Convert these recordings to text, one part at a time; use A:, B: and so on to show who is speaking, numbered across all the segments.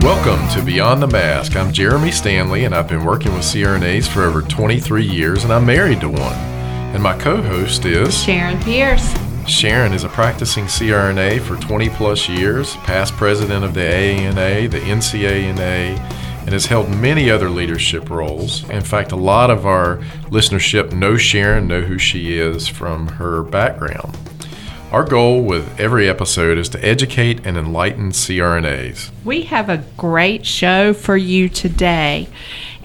A: Welcome to Beyond the Mask. I'm Jeremy Stanley, and I've been working with CRNAs for over 23 years, and I'm married to one. And my co host is
B: Sharon Pierce.
A: Sharon is a practicing CRNA for 20 plus years, past president of the AANA, the NCANA, and has held many other leadership roles. In fact, a lot of our listenership know Sharon, know who she is from her background. Our goal with every episode is to educate and enlighten CRNAs.
B: We have a great show for you today,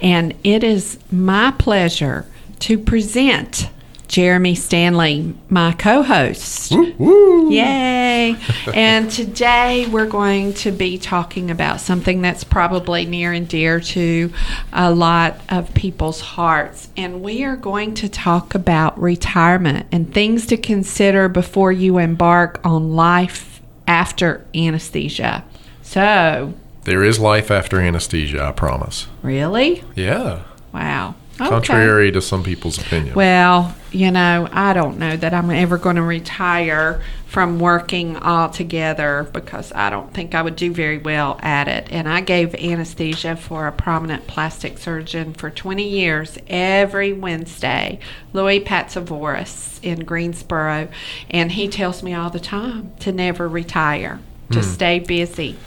B: and it is my pleasure to present Jeremy Stanley, my co host. Yay! and today we're going to be talking about something that's probably near and dear to a lot of people's hearts. And we are going to talk about retirement and things to consider before you embark on life after anesthesia. So,
A: There is life after anesthesia, I promise.
B: really?
A: Yeah.
B: Wow. Okay.
A: Contrary to some people's opinion.
B: Well, you know, I don't know that I'm ever going to retire from working altogether because I don't think I would do very well at it. And I gave anesthesia for a prominent plastic surgeon for 20 years every Wednesday, Louis Patsavoris in Greensboro. And he tells me all the time to never retire, to hmm. stay busy.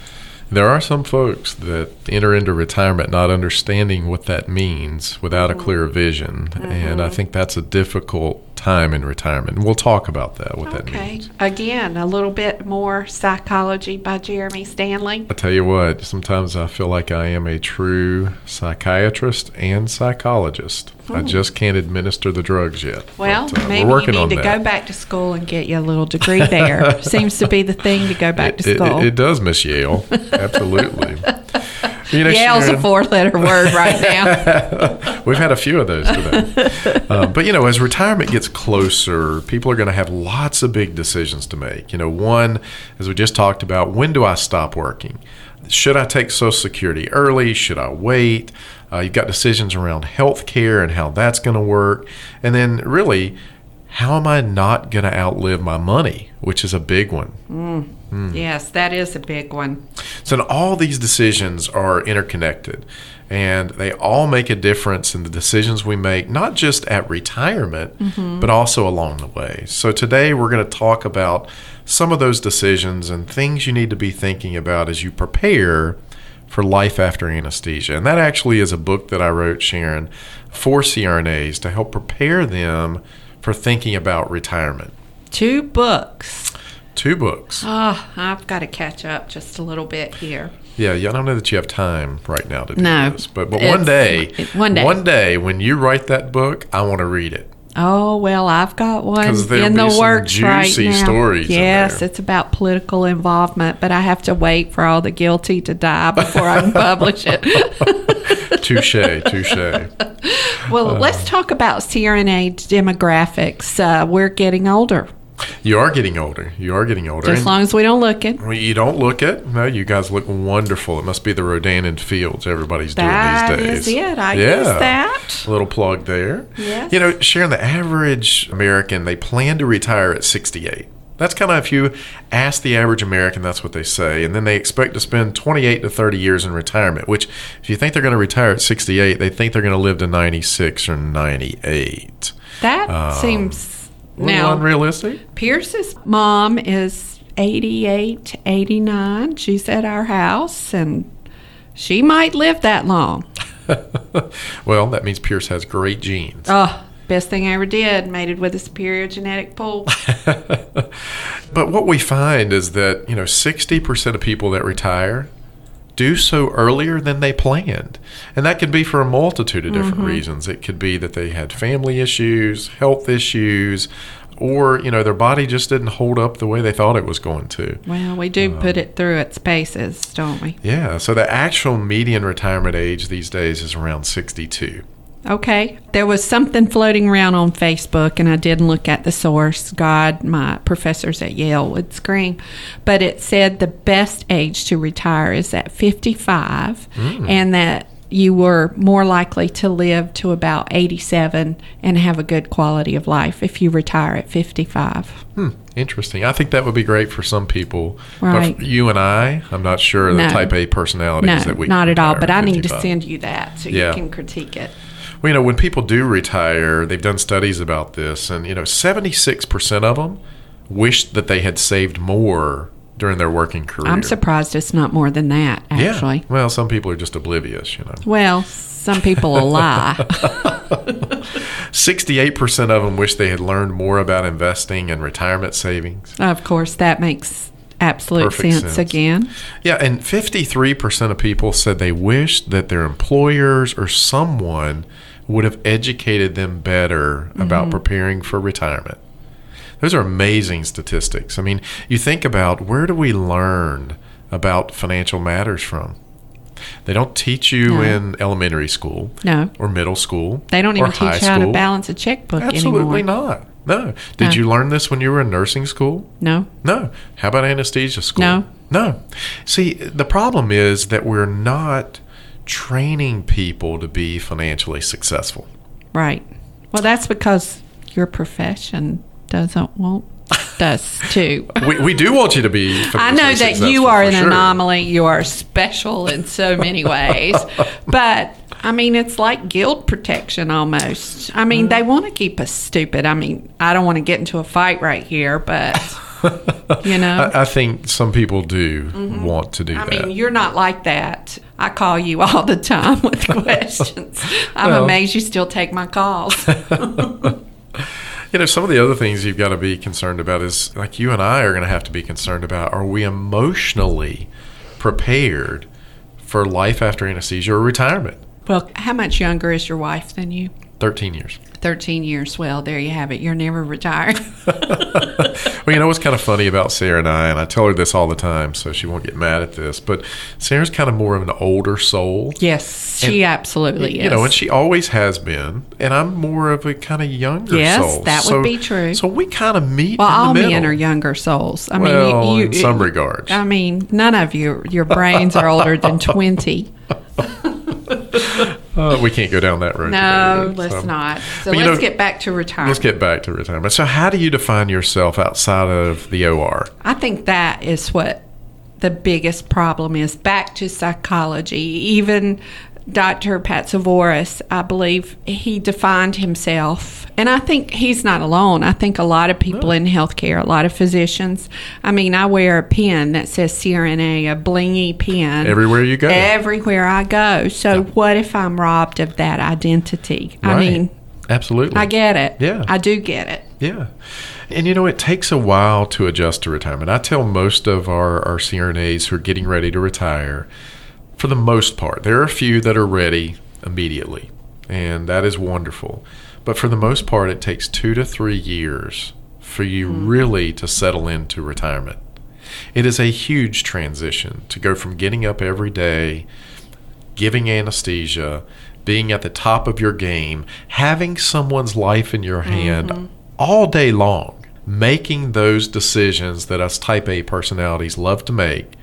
A: There are some folks that enter into retirement not understanding what that means without a mm. clear vision. And I mm-hmm. think that's a difficult time in retirement. And we'll talk about that, what that
B: Okay.
A: means.
B: Again, a little bit more psychology by Jeremy Stanley.
A: I tell you what, sometimes I feel like I am a true psychiatrist and psychologist. I just can't administer the drugs yet.
B: Well,
A: But, uh,
B: maybe you need to
A: that.
B: go back to school and get you a little degree there. Seems to be the thing to go back to
A: It, it-
B: school.
A: it does, Miss Yale. Absolutely. You know,
B: Yale's a four-letter word right now.
A: We've had a few of those today. uh, but, you know, as retirement gets closer, people are going to have lots of big decisions to make. You know, one, as we just talked about, when do I stop working? Should I take Social Security early? Should I wait? Uh, you've got decisions around health care and how that's going to work. And then, really, how am I not going to outlive my money, which is a big one. Mm. Hmm.
B: yes, that is a big one.
A: So all these decisions are interconnected and they all make a difference in the decisions we make, not just at retirement, mm-hmm. but also along the way. So today we're going to talk about some of those decisions and things you need to be thinking about as you prepare for life after anesthesia. And that actually is a book that I wrote, Sharon, for CRNAs to help prepare them for thinking about retirement.
B: Two books.
A: Two books.
B: Oh, I've got to catch up just a little bit here.
A: Yeah, I don't know that you have time right now to do
B: No,
A: this, but but one day,
B: one day.
A: one day when you write that book, I want to read it.
B: Oh well, I've got one in the works right now.
A: stories
B: yes, it's about political involvement, but I have to wait for all the guilty to die before I can publish it.
A: Touche, touche.
B: Well, let's talk about CRNA demographics. Uh, we're getting older.
A: You are getting older. You are getting older.
B: Just as long as we don't look it.
A: well, you don't look it. No, you guys look wonderful. It must be the Rodan and Fields everybody's
B: That
A: doing these
B: is
A: days.
B: it. I
A: yeah.
B: use that.
A: A little plug there.
B: Yes.
A: You know, Sharon, the average American, they plan to retire at 68. That's kind of if you ask the average American, that's what they say. And then they expect to spend 28 to 30 years in retirement, which, if you think they're going to retire at 68, they think they're going to live to 96 or 98.
B: That
A: Um,
B: seems now.
A: unrealistic.
B: Pierce's mom is 88, 89. She's at our house, and she might live that long.
A: well, that means Pierce has great genes.
B: Oh, best thing I ever did. Mated with a superior genetic pool.
A: but what we find is that, you know, 60% of people that retire do so earlier than they planned. And that could be for a multitude of different mm-hmm. reasons. It could be that they had family issues, health issues, or you know their body just didn't hold up the way they thought it was going to.
B: Well, we do um, put it through its paces, don't we?
A: Yeah. So the actual median retirement age these days is around 62.
B: Okay. There was something floating around on Facebook, and I didn't look at the source. God, my professors at Yale would scream. But it said the best age to retire is at 55, mm. and that you were more likely to live to about 87 and have a good quality of life if you retire at 55.
A: Hmm, interesting. I think that would be great for some people. Right. But you and I, I'm not sure no. the type A personalities
B: no,
A: that we
B: not at all. But I need to send you that so yeah. you can critique it.
A: Well, you know, when people do retire, they've done studies about this, and, you know, 76% of them wish that they had saved more during their working career.
B: I'm surprised it's not more than that, actually.
A: Yeah. Well, some people are just oblivious, you know.
B: Well, some people will lie.
A: 68% of them wish they had learned more about investing and retirement savings.
B: Of course, that makes absolute sense, sense, again.
A: Yeah, and 53% of people said they wished that their employers or someone would have educated them better mm-hmm. about preparing for retirement. Those are amazing statistics. I mean, you think about where do we learn about financial matters from? They don't teach you no. in elementary school,
B: no,
A: or middle school.
B: They don't even teach you how to balance a checkbook
A: Absolutely
B: anymore.
A: not. No. Did no. you learn this when you were in nursing school?
B: No.
A: No. How about anesthesia school?
B: No.
A: No. See, the problem is that we're not training people to be financially successful.
B: Right. Well, that's because your profession doesn't want us to.
A: we, we do want you to be.
B: I know that you are an sure. anomaly. You are special in so many ways. but I mean, it's like guild protection almost. I mean, mm. they want to keep us stupid. I mean, I don't want to get into a fight right here, but. You know,
A: I, I, think some people do mm-hmm. want to do
B: I
A: that.
B: I mean, you're not like that. I call you all the time with questions. I'm well, amazed you still take my calls.
A: You know, some of the other things you've got to be concerned about is like you and I are going to have to be concerned about are we emotionally prepared for life after anesthesia or retirement?
B: Well, how much younger is your wife than you?
A: 13 years.
B: 13 years. Well, there you have it. You're never retired.
A: well, you know what's kind of funny about Sarah and I, and I tell her this all the time, so she won't get mad at this, but Sarah's kind of more of an older soul.
B: Yes, she absolutely
A: you
B: is.
A: You know, and she always has been, and I'm more of a kind of younger
B: yes,
A: soul.
B: Yes, that
A: so,
B: would be true.
A: So we kind of meet
B: well, all
A: middle.
B: men are younger souls. I
A: well,
B: mean,
A: you, you, in some regards.
B: I mean, none of you, your brains are older than 20.
A: Uh, we can't go down that road.
B: No, today, let's so. not. So let's know, get back to retirement.
A: Let's get back to retirement. So, how do you define yourself outside of the OR?
B: I think that is what the biggest problem is. Back to psychology. Even Dr. Patsavoris, I believe he defined himself, and I think he's not alone. I think a lot of people in healthcare, a lot of physicians. I mean, I wear a pin that says CRNA, a blingy pin.
A: Everywhere you go.
B: Everywhere I go. So, yeah. what if I'm robbed of that identity?
A: Right.
B: I mean,
A: absolutely.
B: I get it.
A: Yeah.
B: I do get it.
A: Yeah. And you know, it takes a while to adjust to retirement. I tell most of our, our CRNAs who are getting ready to retire for the most part. There are a few that are ready immediately, and that is wonderful. But for the most part, it takes two to three years for you mm-hmm. really to settle into retirement. It is a huge transition to go from getting up every day, giving anesthesia, being at the top of your game, having someone's life in your hand mm-hmm. all day long, making those decisions that us type A personalities love to make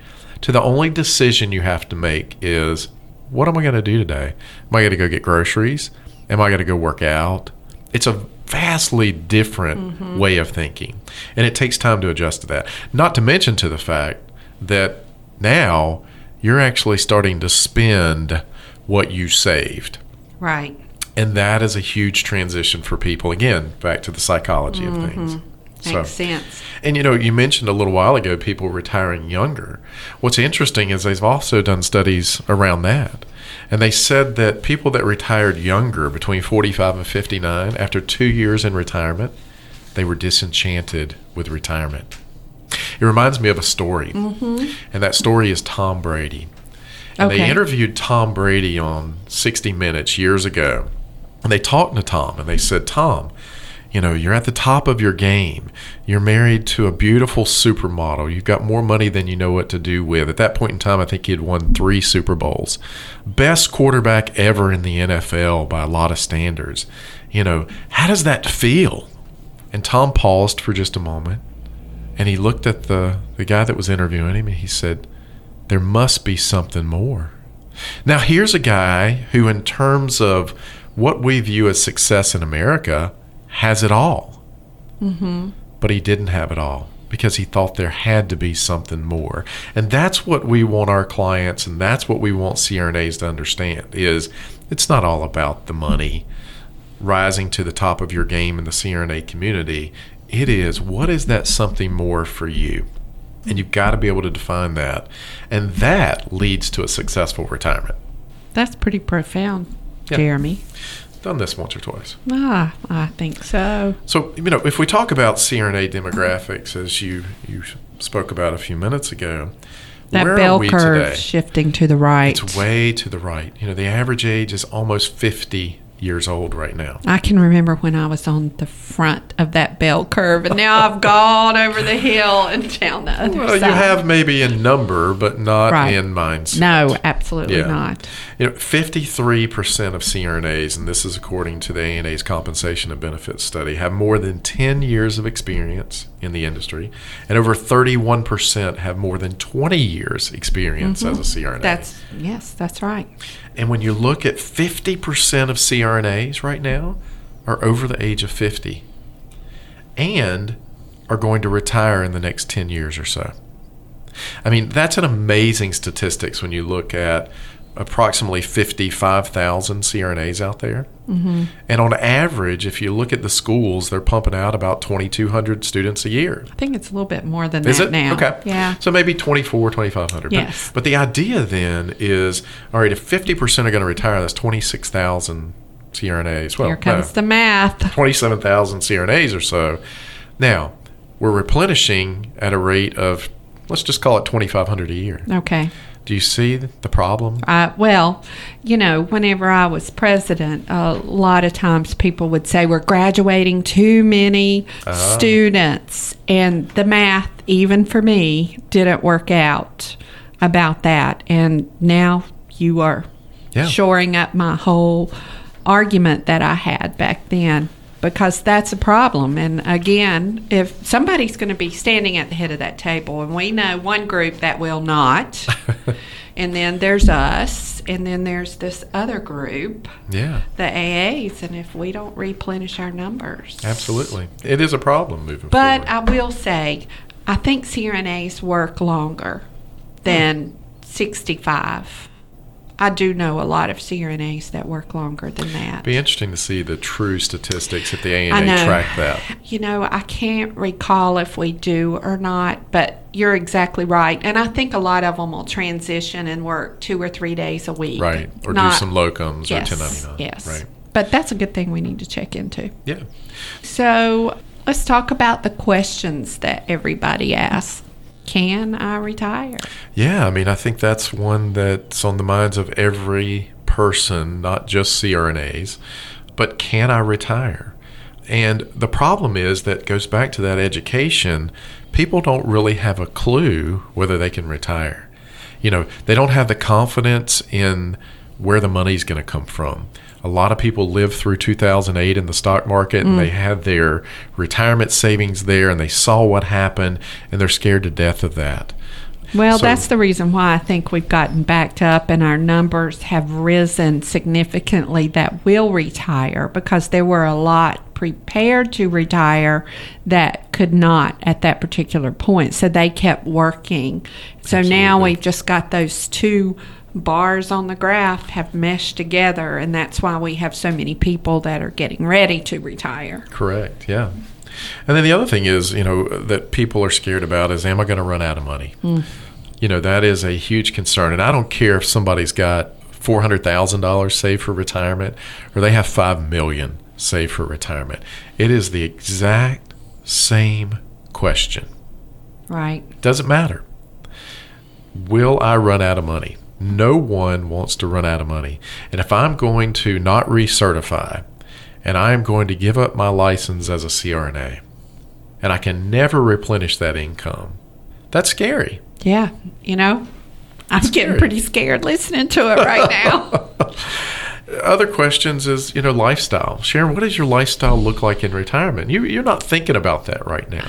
A: to the only decision you have to make is what am I going to do today? Am I going to go get groceries? Am I going to go work out? It's a vastly different mm-hmm. way of thinking. And it takes time to adjust to that. Not to mention to the fact that now you're actually starting to spend what you saved.
B: Right.
A: And that is a huge transition for people. Again, back to the psychology mm-hmm. of things.
B: Makes sense.
A: And you know, you mentioned a little while ago people retiring younger. What's interesting is they've also done studies around that. And they said that people that retired younger, between 45 and 59, after two years in retirement, they were disenchanted with retirement. It reminds me of a story.
B: Mm-hmm.
A: And that story is Tom Brady. And
B: Okay.
A: they interviewed Tom Brady on 60 Minutes years ago. And they talked to Tom and they said, Tom, you know, you're at the top of your game. You're married to a beautiful supermodel. You've got more money than you know what to do with. At that point in time, I think he had won three Super Bowls. Best quarterback ever in the NFL by a lot of standards. You know, how does that feel? And Tom paused for just a moment and he looked at the, the guy that was interviewing him and he said, There must be something more. Now, here's a guy who, in terms of what we view as success in America, has it all. Mm-hmm. But he didn't have it all because he thought there had to be something more. And that's what we want our clients and that's what we want CRNAs to understand is it's not all about the money rising to the top of your game in the CRNA community. It is what is that something more for you? And you've got to be able to define that. And that leads to a successful retirement.
B: That's pretty profound,
A: Yeah.
B: Jeremy.
A: Done this once or twice.
B: Ah, I think so.
A: So, you know, if we talk about CRNA demographics, as you, you spoke about a few minutes ago,
B: That
A: where
B: bell
A: are we
B: curve
A: today?
B: shifting to the right.
A: It's way to the right. You know, the average age is almost 50 years old right now.
B: I can remember when I was on the front of that bell curve, and now I've gone over the hill and down the other
A: Well,
B: side.
A: you have maybe in number, but not
B: Right.
A: in mindset.
B: No, absolutely
A: Yeah.
B: not.
A: You know, 53% of CRNAs, and this is according to the AANA's compensation and benefits study, have more than 10 years of experience in the industry, and over 31% have more than 20 years experience as a CRNA.
B: Mm-hmm. That's yes, that's right.
A: And when you look at 50% of CRNAs right now are over the age of 50 and are going to retire in the next 10 years or so. I mean, that's an amazing statistics when you look at approximately 55,000 CRNAs out there. Mm-hmm. And on average, if you look at the schools, they're pumping out about 2,200 students a year.
B: I think it's a little bit more than
A: Is
B: that
A: it?
B: now.
A: Okay.
B: Yeah.
A: So maybe 24, 2,500.
B: Yes.
A: But, but the idea then is all right, if 50% are going to retire, that's 26,000 CRNAs. Well,
B: Here comes
A: no,
B: the math.
A: 27,000 CRNAs or so. Now, we're replenishing at a rate of, let's just call it 2,500 a year.
B: Okay.
A: Do you see the problem?
B: Uh, well, you know, whenever I was president, a lot of times people would say we're graduating too many students, and the math, even for me, didn't work out about that. And now you are
A: Yeah.
B: shoring up my whole argument that I had back then. Because that's a problem. And again, if somebody's going to be standing at the head of that table, and we know one group that will not, and then there's us, and then there's this other group,
A: Yeah,
B: the AAs, and if we don't replenish our numbers.
A: absolutely. It is a problem moving
B: But
A: forward.
B: I will say, I think CRNAs work longer than 65. I do know a lot of CRNAs that work longer than that.
A: It'd be interesting to see the true statistics if the
B: AANA
A: track that.
B: You know, I can't recall if we do or not, but you're exactly right. And I think a lot of them will transition and work two or three days a week.
A: Right. Or
B: Not-
A: do some locums
B: yes,
A: or 1099.
B: Yes.
A: Right.
B: But that's a good thing we need to check into.
A: Yeah.
B: So let's talk about the questions that everybody asks. Can I retire?
A: Yeah, I mean, I think that's one that's on the minds of every person, not just CRNAs. But can I retire? And the problem is that goes back to that education. People don't really have a clue whether they can retire. You know, they don't have the confidence in where the money's going to come from. A lot of people lived through 2008 in the stock market and they mm. had their retirement savings there and they saw what happened and they're scared to death of that.
B: Well,
A: So-
B: that's the reason why I think we've gotten backed up and our numbers have risen significantly that will retire because there were a lot prepared to retire that could not at that particular point. So they kept working. So now we've just got those two bars on the graph have meshed together and that's why we have so many people that are getting ready to retire.
A: Correct. Yeah. And then the other thing is, you know, that people are scared about is, am I going to run out of money? Hmm. You know, that is a huge concern. And I don't care if somebody's got four hundred thousand dollars saved for retirement or they have five million saved for retirement. It is the exact same question.
B: Right.
A: Doesn't matter. Will I run out of money? No one wants to run out of money. And if I'm going to not recertify and I am going to give up my license as a CRNA and I can never replenish that income, that's scary.
B: Yeah. You know, I'm getting
A: scary.
B: pretty scared listening to it right now.
A: Other questions is, you know, lifestyle. Sharon, what does your lifestyle look like in retirement? You, you're not thinking about that right now.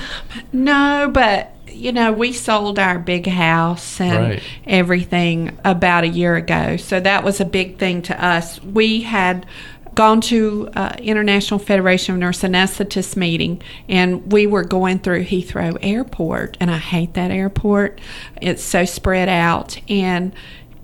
B: no, but you know, we sold our big house and
A: Right.
B: everything about a year ago. So that was a big thing to us. We had gone to uh, International Federation of Nurse Anesthetists meeting and we were going through Heathrow Airport and I hate that airport. It's so spread out and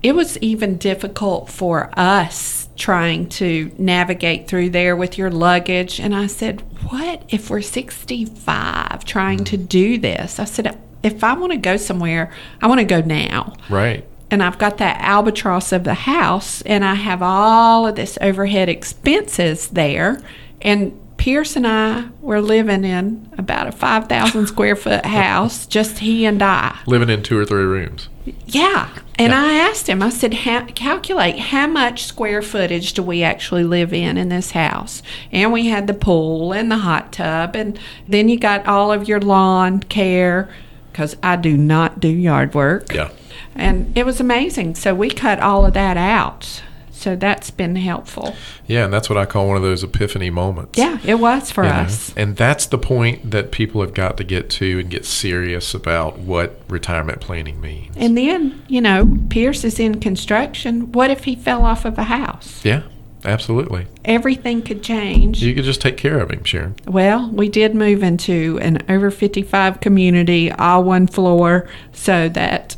B: it was even difficult for us trying to navigate through there with your luggage. And I said, What if we're 65 trying to do this? I said, If I want to go somewhere, I want to go now.
A: Right.
B: And I've got that albatross of the house, and I have all of this overhead expenses there. And Pierce and I were living in about a 5,000 square foot house, just he and I.
A: Living in two or three rooms.
B: Yeah. And
A: Yeah.
B: I asked him, I said, "Ha- calculate how much square footage do we actually live in in this house? And we had the pool and the hot tub. And then you got all of your lawn care because I do not do yard work.
A: Yeah.
B: And it was amazing. So we cut all of that out. So that's been helpful.
A: Yeah, and that's what I call one of those epiphany moments.
B: Yeah, it was for
A: you know?
B: us.
A: And that's the point that people have got to get to and get serious about what retirement planning means.
B: And then, you know, Pierce is in construction. What if he fell off of a house?
A: yeah, absolutely.
B: Everything could change.
A: You could just take care of him, Sharon.
B: Well, we did move into an over 55 community, all one floor, so that,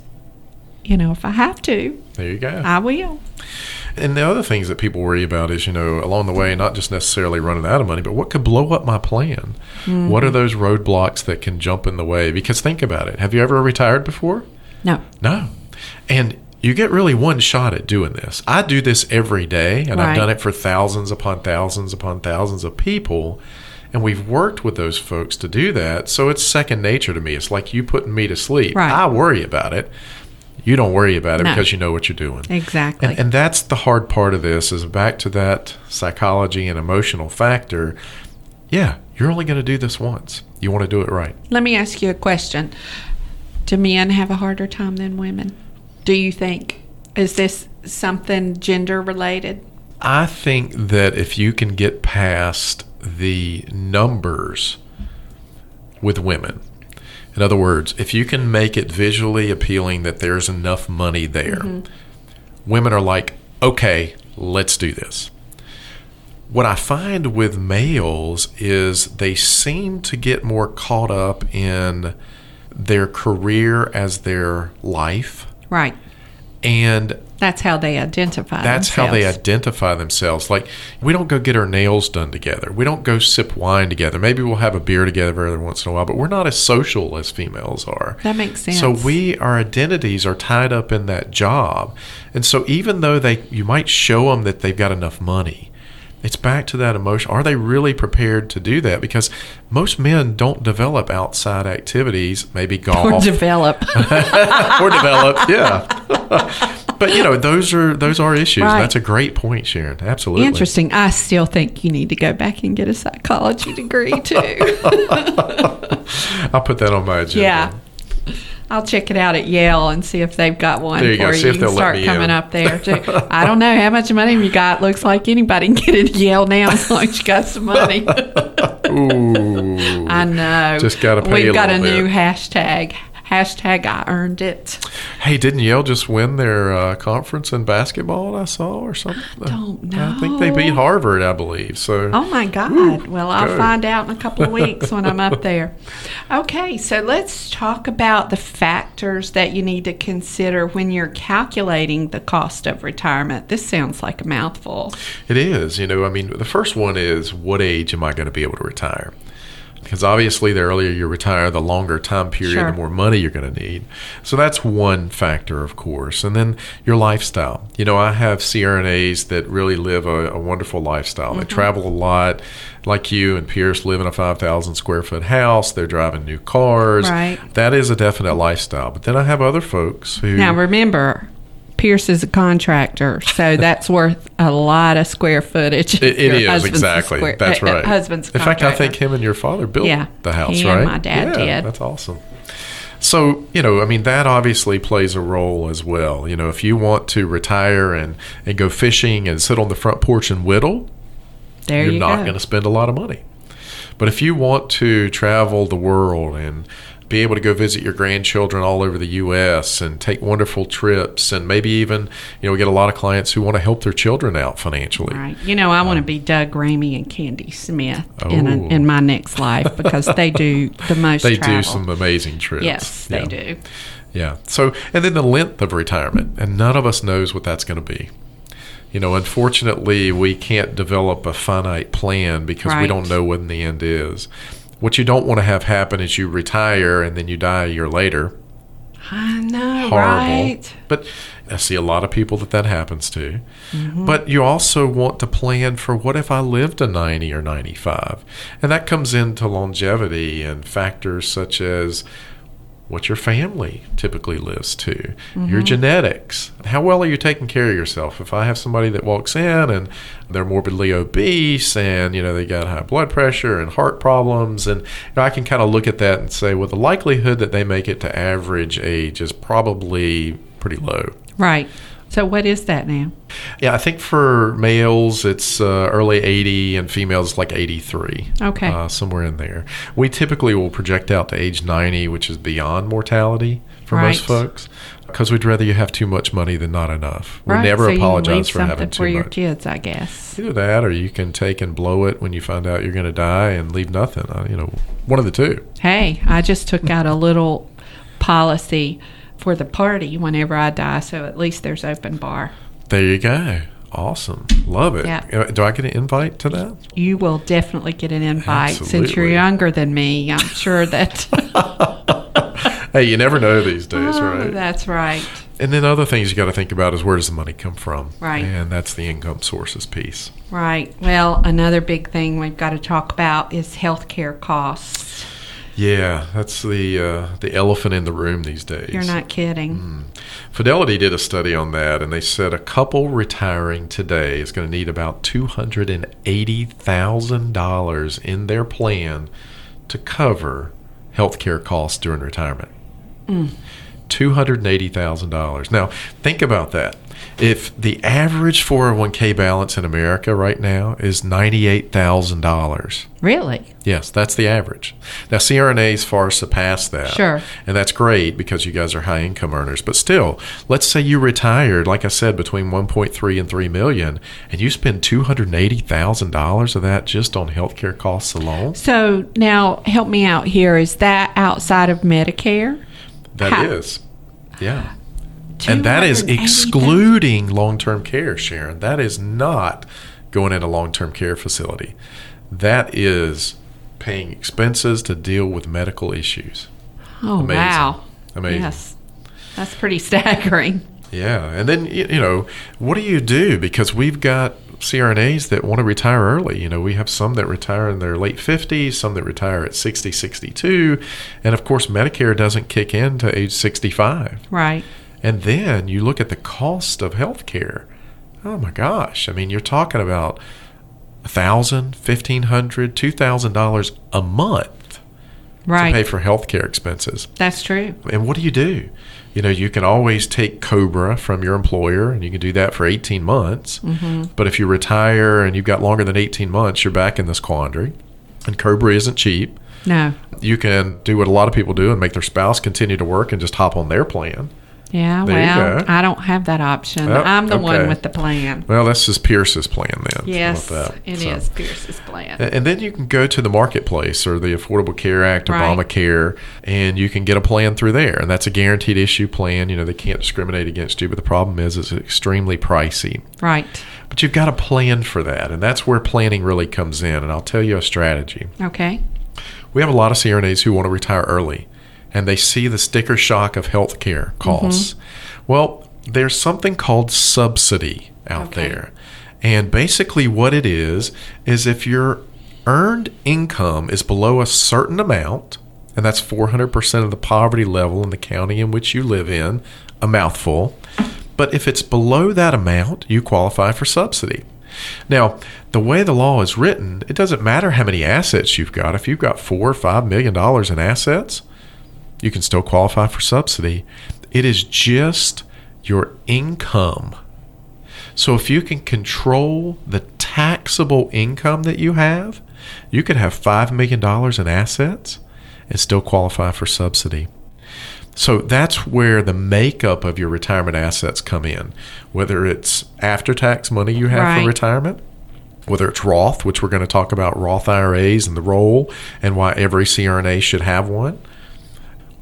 B: you know, if I have to,
A: There you go.
B: I will.
A: And the other things that people worry about is, you know, along the way, not just necessarily running out of money, but what could blow up my plan? What are those roadblocks that can jump in the way? Because think about it. Have you ever retired before?
B: No.
A: No. And you get really one shot at doing this. I do this every day, and I've done it for thousands upon thousands upon thousands of people. And we've worked with those folks to do that. So it's second nature to me. It's like you putting me to sleep.
B: Right.
A: I worry about it. You don't worry about it
B: No.
A: because you know what you're doing.
B: Exactly.
A: And, and that's the hard part of this is back to that psychology and emotional factor. Yeah, you're only going to do this once. You want to do it right.
B: Let me ask you a question. Do men have a harder time than women? Do you think? Is this something gender related?
A: I think that if you can get past the numbers with women, in other words, if you can make it visually appealing that there's enough money there, mm-hmm. women are like, okay, let's do this. What I find with males is they seem to get more caught up in their career as their life.
B: Right.
A: And
B: That's how they identify.
A: that's how they identify themselves. Like we don't go get our nails done together. We don't go sip wine together. Maybe we'll have a beer together every once in a while, but we're not as social as females are.
B: That makes sense.
A: So we our identities are tied up in that job. And so even though they you might show them that they've got enough money, it's back to that emotion. Are they really prepared to do that? Because most men don't develop outside activities, maybe golf
B: or develop.
A: or develop. Yeah. but you know, those are those are issues.
B: Right.
A: That's a great point, Sharon. Absolutely.
B: Interesting. I still think you need to go back and get a psychology degree too.
A: I'll put that on my agenda.
B: yeah. I'll check it out at Yale and see if they've got one
A: There you
B: for
A: go.
B: you.
A: See if they'll
B: can
A: let
B: start coming
A: in.
B: up there too. I don't know how much money you got. Looks like anybody can get at Yale now as long as you got some money.
A: Ooh.
B: I know.
A: Just gotta pay
B: We've
A: a
B: got a
A: little
B: new hashtag. Hashtag I earned it.
A: Hey, didn't Yale just win their uh, conference in basketball? I saw or something. I
B: don't know.
A: I think they beat. Harvard, I believe. So
B: Oh my God. Well, I'll
A: go.
B: find out in a couple of weeks when I'm up there. Okay, so let's talk about the factors that you need to consider when you're calculating the cost of retirement. This sounds like a mouthful.
A: it is. You know, I mean, the first one is what age am I going to be able to retire? Because obviously the earlier you retire, the longer time period,
B: Sure.
A: the more money you're going to need. So that's one factor, of course. And then your lifestyle. You know, I have CRNAs that really live a, a wonderful lifestyle.
B: Mm-hmm.
A: They travel a lot, like you and Pierce live in a 5,000 square foot house. They're driving new cars.
B: Right.
A: That is a definite lifestyle. But then I have other folks who.
B: Now remember, Pierce is a contractor, so that's worth a lot of square footage.
A: It, it is exactly.
B: square-
A: That's right.
B: husband's.
A: In fact, I think him and your father built
B: Yeah,
A: the house, right?
B: my dad
A: yeah,
B: did.
A: That's awesome. So you know, I mean, that obviously plays a role as well. You know, if you want to retire and and go fishing and sit on the front porch and whittle,
B: there
A: you're
B: you
A: not
B: go.
A: going to spend a lot of money. But if you want to travel the world and be able to go visit your grandchildren all over the U.S. and take wonderful trips, and maybe even, you know, we get a lot of clients who want to help their children out financially.
B: Right. You know, I want to um, be Doug Ramey and Candy Smith in,
A: Oh.
B: a, in my next life because they do the most
A: They
B: travel.
A: do some amazing trips.
B: Yes, they
A: Yeah.
B: do.
A: Yeah. So, and then the length of retirement, and none of us knows what that's going to be. You know, unfortunately, we can't develop a finite plan because we don't know when the end is. What you don't want to have happen is you retire and then you die a year later.
B: I know,
A: Horrible.
B: right?
A: But I see a lot of people that that happens to.
B: Mm-hmm.
A: But you also want to plan for what if I live to 90 or 95? And that comes into longevity and factors such as what your family typically lives to,
B: Mm-hmm.
A: your genetics. How well are you taking care of yourself? If I have somebody that walks in and they're morbidly obese and you know they got high blood pressure and heart problems and you know, I can kind of look at that and say well the likelihood that they make it to average age is probably pretty low.
B: Right. So what is that now?
A: Yeah, I think for males it's uh, early 80 and females like 83.
B: Okay.
A: Uh, somewhere in there. We typically will project out to age 90, which is beyond mortality for most folks, because we'd rather you have too much money than not enough. We
B: right.
A: never
B: so
A: apologize for having
B: for your
A: much.
B: kids, I guess.
A: Either that, or you can take and blow it when you find out you're going to die and leave nothing. Uh, you know, one of the two.
B: Hey, I just took out a little policy for the party whenever I die, so at least there's open bar.
A: There you go. Awesome. Love it.
B: Yeah.
A: Uh, Do I get an invite to that?
B: You will definitely get an invite since you're younger than me. I'm sure that.
A: Hey, you never know these days,
B: Oh,
A: right?
B: That's right.
A: And then other things you got to think about is where does the money come from?
B: Right.
A: And that's the income sources piece.
B: Right. Well, another big thing we've got to talk about is healthcare costs.
A: Yeah, that's the uh, the elephant in the room these days.
B: You're not kidding.
A: Mm. Fidelity did a study on that, and they said a couple retiring today is going to need about two hundred and eighty thousand dollars in their plan to cover healthcare costs during retirement. Two hundred and eighty thousand dollars. Now, think about that. If the average four hundred one k balance in America right now is ninety eight thousand dollars.
B: Really?
A: Yes, that's the average. Now, CRNAs far surpass that.
B: Sure.
A: And that's great because you guys are high income earners. But still, let's say you retired, like I said, between 1.3 and 3 million, and you spend $280,000 of that just on healthcare costs alone.
B: So now help me out here. Is that outside of Medicare?
A: That
B: How-
A: is, Yeah. And that is excluding long term care, Sharon. That is not going in a long term care facility. That is paying expenses to deal with medical issues.
B: Oh
A: Amazing.
B: wow!
A: Amazing.
B: Yes, that's pretty staggering.
A: Yeah, and then you know, what do you do? Because we've got CRNAs that want to retire early. You know, we have some that retire in their late 50s, some that retire at 60, 62, and of course Medicare doesn't kick in to age 65.
B: Right.
A: And then you look at the cost of health care. Oh my gosh. I mean, you're talking about a thousand, fifteen hundred, two thousand dollars $2,000 a month
B: Right.
A: to pay for health care expenses.
B: That's true.
A: And what do you do? You know, you can always take Cobra from your employer, and you can do that for 18 months. Mm-hmm. But if you retire and you've got longer than 18 months, you're back in this quandary. And Cobra isn't cheap.
B: No.
A: You can do what a lot of people do and make their spouse continue to work and just hop on their plan.
B: Yeah.
A: There
B: well. I don't have that option.
A: Oh,
B: I'm the one with the plan.
A: Well, that's just Pierce's plan then.
B: Yes, it is
A: So-
B: Pierce's plan.
A: And then you can go to the marketplace or the Affordable Care Act,
B: Right.
A: Obamacare, and you can get a plan through there. And that's a guaranteed issue plan. You know, they can't discriminate against you, but the problem is it's extremely pricey.
B: Right.
A: But you've got a plan for that. And that's where planning really comes in. And I'll tell you a strategy.
B: Okay.
A: we have a lot of CRNAs who want to retire early and they see the sticker shock of healthcare costs. Mm-hmm. Well, there's something called subsidy out
B: Okay.
A: there. And basically, what it is, is if your earned income is below a certain amount, and that's 400% of the poverty level in the county in which you live in, a mouthful. But if it's below that amount, you qualify for subsidy. Now, the way the law is written, it doesn't matter how many assets you've got. If you've got four or five million dollars in assets, you can still qualify for subsidy. It is just your income. So if you can control the taxable income that you have, you could have $5 million in assets and still qualify for subsidy. So that's where the makeup of your retirement assets come in, whether it's after tax money you have
B: Right.
A: for retirement, whether it's Roth, which we're going to talk about Roth IRAs and the role and why every CRNA should have one,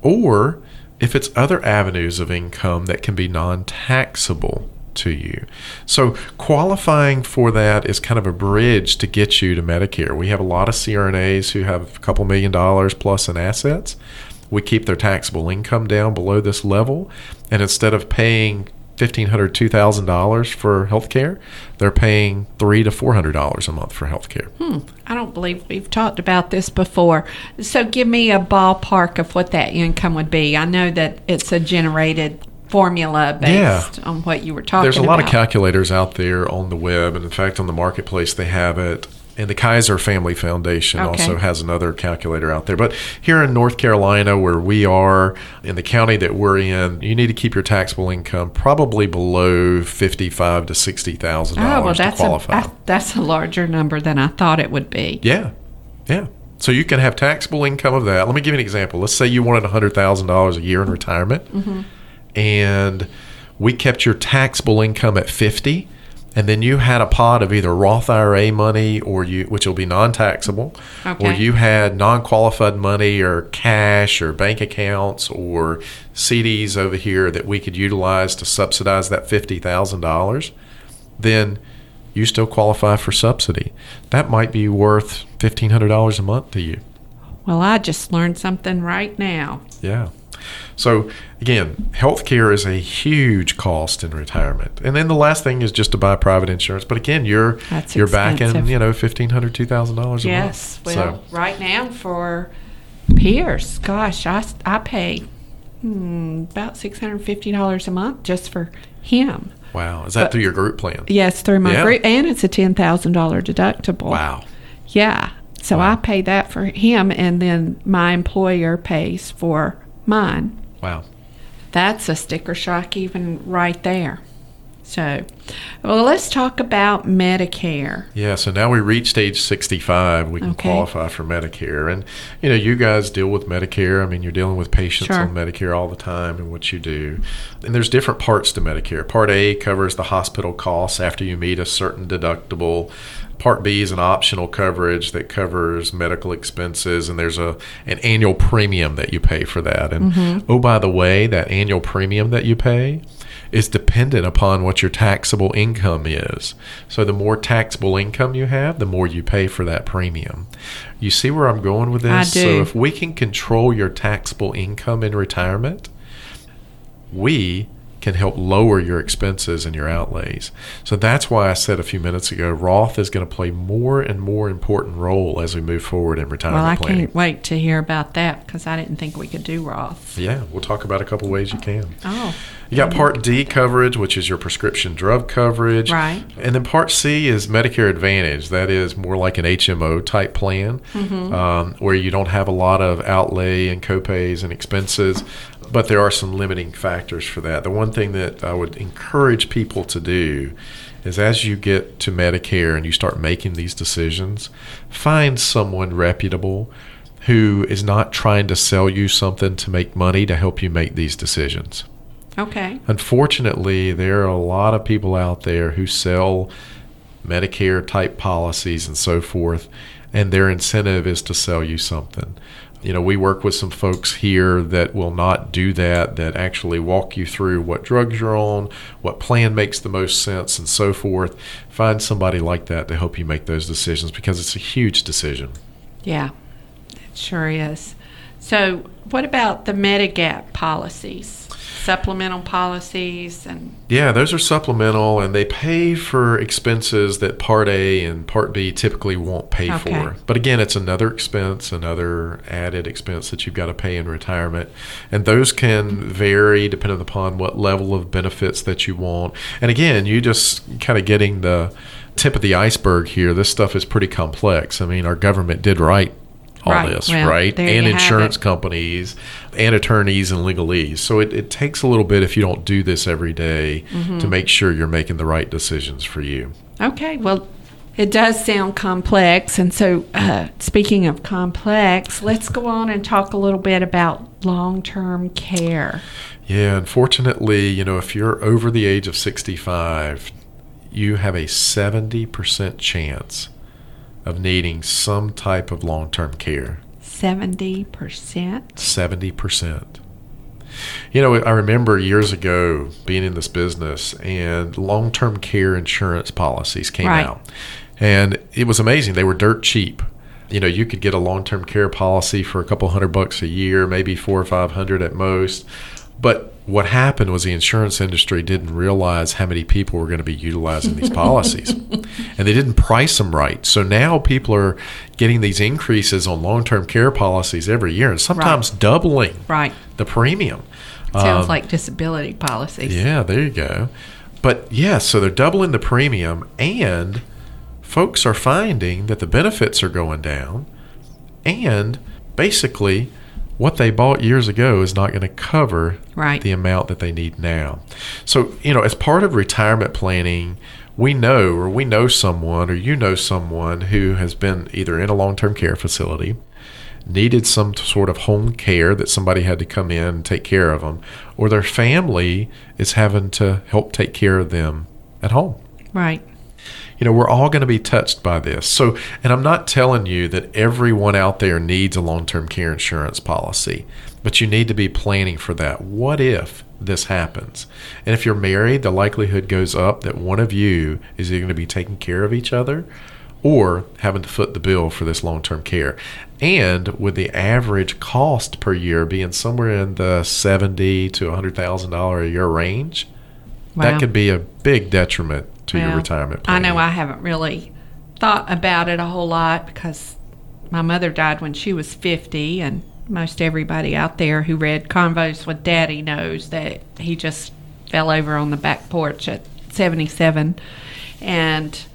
A: or if it's other avenues of income that can be non taxable to you. So, qualifying for that is kind of a bridge to get you to Medicare. We have a lot of CRNAs who have a couple million dollars plus in assets. We keep their taxable income down below this level, and instead of paying $1,500, $2,000 for health care, they're paying three to $400 a month for health care.
B: Hmm, I don't believe we've talked about this before. So give me a ballpark of what that income would be. I know that it's a generated formula
A: Yeah.
B: based on what you were talking about.
A: There's a lot
B: about.
A: of calculators out there on the web, and in fact, on the marketplace, they have it. And the Kaiser Family Foundation
B: Okay.
A: also has another calculator out there. But here in North Carolina, where we are, in the county that we're in, you need to keep your taxable income probably below fifty-five to sixty thousand
B: Oh, well,
A: dollars to
B: that's a,
A: qualify.
B: That's a larger number than I thought it would be.
A: Yeah, yeah. So you can have taxable income of that. Let me give you an example. Let's say you wanted hundred thousand dollars a year in retirement,
B: Mm-hmm.
A: and we kept your taxable income at fifty, and then you had a pot of either Roth IRA money or you, which will be non-taxable, or you had non-qualified money or cash or bank accounts or CDs over here that we could utilize to subsidize that fifty thousand dollars. Then you still qualify for subsidy. That might be worth fifteen hundred dollars a month to you.
B: Well, I just learned something right now.
A: Yeah. So again, healthcare is a huge cost in retirement. And then the last thing is just to buy private insurance. But again, you're
B: That's
A: you're back in, you know, fifteen hundred, two thousand dollars 2000 a
B: Yes.
A: month.
B: Well, right now for Pierce, gosh, I, I pay hmm, about $650 a month just for him.
A: wow. Is that
B: but-
A: through your group plan?
B: Yes, through my
A: Yeah.
B: group, and it's a $10,000 deductible.
A: Wow.
B: Yeah. So
A: Wow.
B: I pay that for him, and then my employer pays for mine.
A: Wow.
B: That's a sticker shock, even right there. So, well, let's talk about Medicare.
A: Yeah, so now we reached age 65, we can
B: Okay.
A: qualify for Medicare. And, you know, you guys deal with Medicare. I mean, you're dealing with patients
B: Sure.
A: on Medicare all the time and what you do. And there's different parts to Medicare. Part A covers the hospital costs after you meet a certain deductible. Part B is an optional coverage that covers medical expenses, and there's a an annual premium that you pay for that. And mm-hmm. oh, by the way, that annual premium that you pay is dependent upon what your taxable income is. So the more taxable income you have, the more you pay for that premium. You see where I'm going with this? So if we can control your taxable income in retirement, we can help lower your expenses and your outlays. So that's why I said a few minutes ago Roth is going to play more and more important role as we move forward in retirement
B: Well, I
A: planning.
B: can't wait to hear about that because I didn't think we could do Roth.
A: Yeah, we'll talk about a couple ways you can.
B: Oh,
A: You got Part D coverage, which is your prescription drug coverage.
B: Right.
A: And then Part C is Medicare Advantage. That is more like an HMO type plan um, where you don't have a lot of outlay and copays and expenses, but there are some limiting factors for that. The one thing that I would encourage people to do is as you get to Medicare and you start making these decisions, find someone reputable who is not trying to sell you something to make money to help you make these decisions.
B: okay.
A: Unfortunately, there are a lot of people out there who sell Medicare type policies and so forth, and their incentive is to sell you something. You know, we work with some folks here that will not do that, that actually walk you through what drugs you're on, what plan makes the most sense, and so forth. Find somebody like that to help you make those decisions because it's a huge decision.
B: Yeah. It sure is. So, what about the Medigap policies? Supplemental policies and
A: Yeah, those are supplemental and they pay for expenses that Part A and Part B typically won't pay
B: Okay.
A: for. But again, it's another expense, another added expense that you've got to pay in retirement. And those can vary depending upon what level of benefits that you want. And again, you just kind of getting the tip of the iceberg here. This stuff is pretty complex. I mean, our government did write all
B: Right.
A: this,
B: Well,
A: right? And insurance companies and attorneys and legalese. So it, it takes a little bit if you don't do this every day
B: Mm-hmm.
A: to make sure you're making the right decisions for you.
B: Okay, well, it does sound complex. And so, uh, speaking of complex, let's go on and talk a little bit about long term care.
A: Yeah, unfortunately, you know, if you're over the age of 65, you have a 70% chance of needing some type of long term care.
B: 70%.
A: 70%. You know, I remember years ago being in this business and long term care insurance policies came
B: Right.
A: out. And it was amazing. They were dirt cheap. You know, you could get a long term care policy for a couple hundred bucks a year, maybe four or five hundred at most. But what happened was the insurance industry didn't realize how many people were going to be utilizing these policies. and they didn't price them right. So now people are getting these increases on long term care policies every year and sometimes doubling
B: Right.
A: the premium.
B: Sounds
A: Um,
B: like disability policies.
A: yeah, there you go. But yeah, so they're doubling the premium, and folks are finding that the benefits are going down, and basically, what they bought years ago is not going to cover
B: Right.
A: the amount that they need now. So, you know, as part of retirement planning, we know or we know someone or you know someone who has been either in a long term care facility, needed some sort of home care that somebody had to come in and take care of them, or their family is having to help take care of them at home
B: Right.
A: You know, we're all going to be touched by this. So, and I'm not telling you that everyone out there needs a long term care insurance policy, but you need to be planning for that. What if this happens? And if you're married, the likelihood goes up that one of you is either going to be taking care of each other or having to foot the bill for this long term care. And with the average cost per year being somewhere in the seventy to hundred thousand dollar a year range,
B: Wow.
A: that could be a big detriment to your
B: Well,
A: retirement
B: I know I haven't really thought about it a whole lot because my mother died when she was 50, and most everybody out there who read Convos with Daddy knows that he just fell over on the back porch at 77. And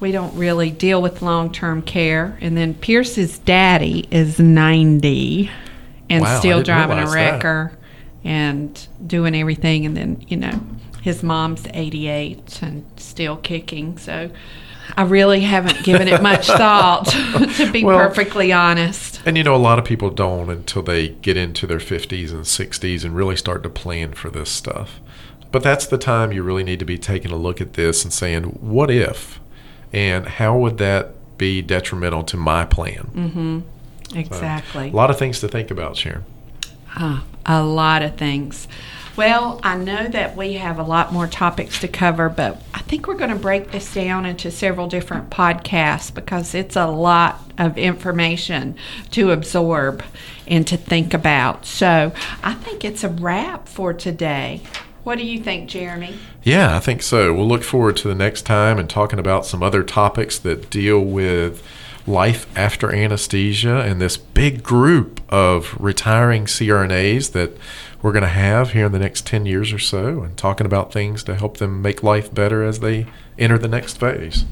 B: we don't really deal with long term care. And then Pierce's daddy is 90 and
A: Wow,
B: still driving a
A: realize that.
B: wrecker and doing everything. And then, you know, his mom's 88 and still kicking. So I really haven't given it much thought, to be
A: Well-
B: perfectly honest.
A: And you know, a lot of people don't until they get into their 50s and 60s and really start to plan for this stuff. But that's the time you really need to be taking a look at this and saying, what if? And how would that be detrimental to my plan?
B: Exactly.
A: A lot of things to think about, Sharon.
B: Ah, a lot of things. Well, I know that we have a lot more topics to cover, but I think we're going to break this down into several different podcasts because it's a lot of information to absorb and to think about. So I think it's a wrap for today. What do you think, Jeremy?
A: Yeah, I think so. We'll look forward to the next time and talking about some other topics that deal with life after anesthesia and this big group of retiring CRNAs that we're going to have here in the next 10 years or so and talking about things to help them make life better as they enter the next phase.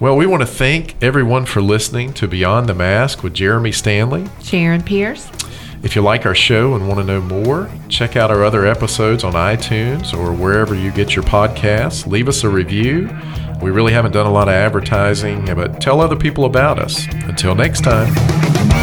A: Well, we want to thank everyone for listening to Beyond the Mask with Jeremy Stanley.
B: Sharon Pierce?
A: If you like our show and want to know more, check out our other episodes on iTunes or wherever you get your podcasts. Leave us a review. We really haven't done a lot of advertising, but tell other people about us. Until next time.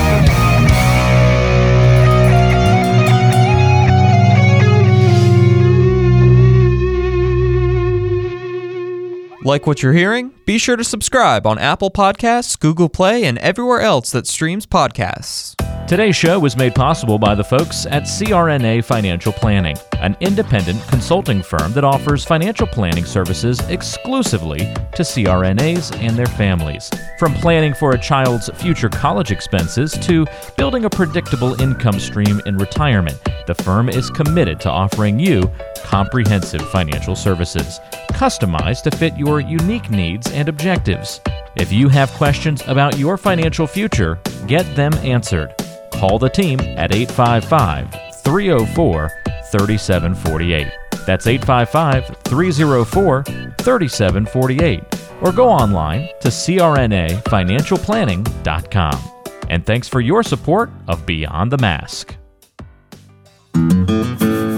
C: Like what you're hearing? Be sure to subscribe on Apple Podcasts, Google Play, and everywhere else that streams podcasts.
D: Today's show was made possible by the folks at CRNA Financial Planning, an independent consulting firm that offers financial planning services exclusively to CRNAs and their families. From planning for a child's future college expenses to building a predictable income stream in retirement, the firm is committed to offering you comprehensive financial services, customized to fit your unique needs and objectives. If you have questions about your financial future, get them answered call the team at 855 304 3748. That's 855 304 3748. Or go online to crnafinancialplanning.com. And thanks for your support of Beyond the Mask.